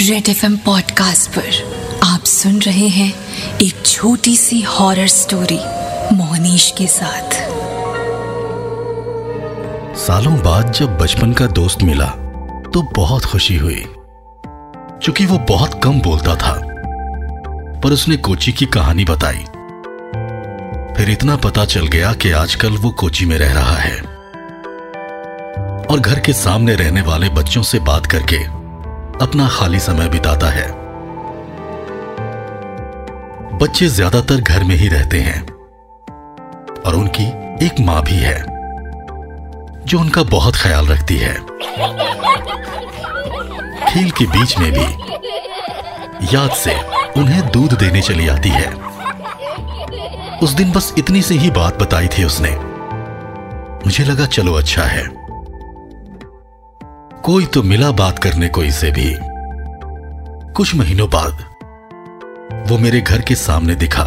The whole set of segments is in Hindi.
रेड एफ़ पॉडकास्ट पर आप सुन रहे हैं एक छोटी सी हॉरर स्टोरी मोहनीश के साथ। सालों बाद जब बचपन का दोस्त मिला तो बहुत खुशी हुई। क्योंकि वो बहुत कम बोलता था, पर उसने कोची की कहानी बताई। फिर इतना पता चल गया कि आजकल वो कोची में रह रहा है। और घर के सामने रहने वाले बच्चों से बात करके अपना खाली समय बिताता है। बच्चे ज़्यादातर घर में ही रहते हैं और उनकी एक माँ भी है, जो उनका बहुत ख्याल रखती है। खेल के बीच में भी याद से उन्हें दूध देने चली आती है। उस दिन बस इतनी सी ही बात बताई थी उसने। मुझे लगा, चलो अच्छा है। कोई तो मिला बात करने को इसे भी। कुछ महीनों बाद, वो मेरे घर के सामने दिखा।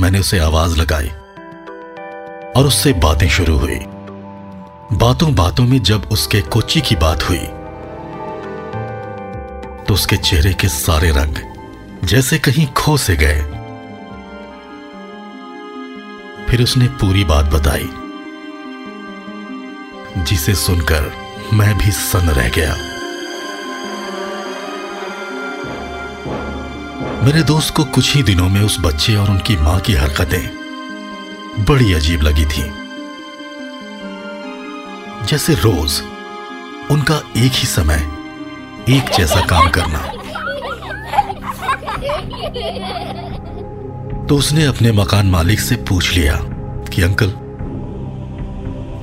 मैंने उसे आवाज़ लगाई और उससे बातें शुरू हुई। बातों बातों में जब उसके कोची की बात हुई तो उसके चेहरे के सारे रंग जैसे कहीं खो से गए। फिर उसने पूरी बात बताई, जिसे सुनकर मैं भी सन रह गया। मेरे दोस्त को कुछ ही दिनों में उस बच्चे और उनकी माँ की हरकतें बड़ी अजीब लगी थी। जैसे रोज उनका एक ही समय, एक जैसा काम करना। तो उसने अपने मकान मालिक से पूछ लिया कि, अंकल,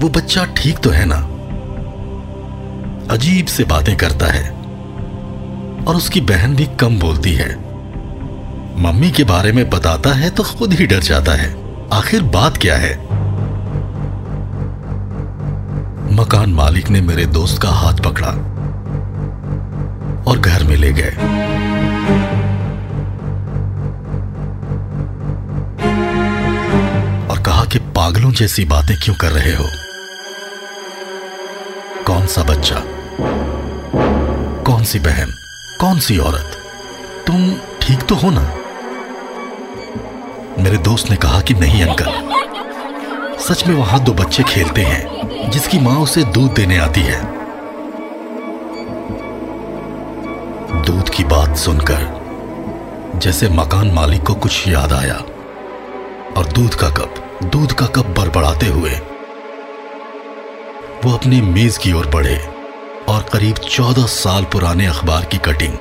वो बच्चा ठीक तो है ना? अजीब से बातें करता है और उसकी बहन भी कम बोलती है। मम्मी के बारे में बताता है तो खुद ही डर जाता है। आखिर बात क्या है? मकान मालिक ने मेरे दोस्त का हाथ पकड़ा और घर में ले गए। और कहा कि, पागलों जैसी बातें क्यों कर रहे हो? कौन सा बच्चा? कौन सी बहन, कौन सी औरत? तुम ठीक तो हो ना? मेरे दोस्त ने कहा कि नहीं, अंकल। सच में वहाँ दो बच्चे खेलते हैं, जिसकी माँ उसे दूध देने आती है। दूध की बात सुनकर, जैसे मकान मालिक को कुछ याद आया, और दूध का कप, दूध का कप बड़बड़ाते हुए, वो अपनी मेज की ओर बढ़े। और करीब चौदह साल पुराने अखबार की कटिंग,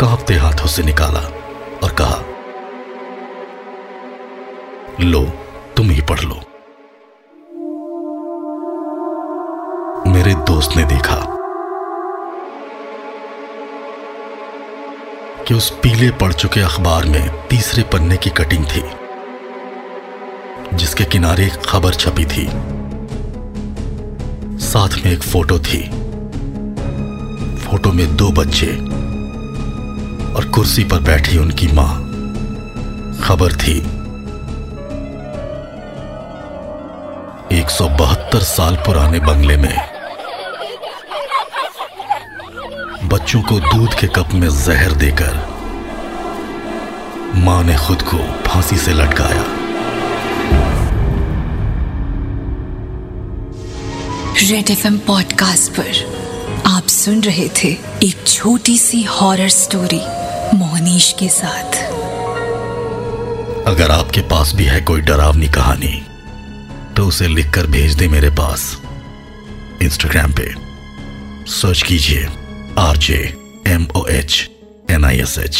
कांपते हाथों से निकाला और कहा, लो, तुम ही पढ़ लो। मेरे दोस्त ने देखा कि उस पीले पड़ चुके अखबार में तीसरे पन्ने की कटिंग थी, जिसके किनारे खबर छपी थी। साथ में एक फ़ोटो थी। फ़ोटो में दो बच्चे और कुर्सी पर बैठी उनकी माँ। खबर थी 172 साल पुराने बंगले में बच्चों को दूध के कप में जहर देकर माँ ने खुद को फांसी से लटकाया। रेड एफ़ पॉडकास्ट पर। सुन रहे थे एक छोटी सी हॉरर स्टोरी मोहनीश के साथ। अगर आपके पास भी है कोई डरावनी कहानी तो उसे लिखकर भेज दे मेरे पास। इंस्टाग्राम पे सर्च कीजिए RJ M O H N I S H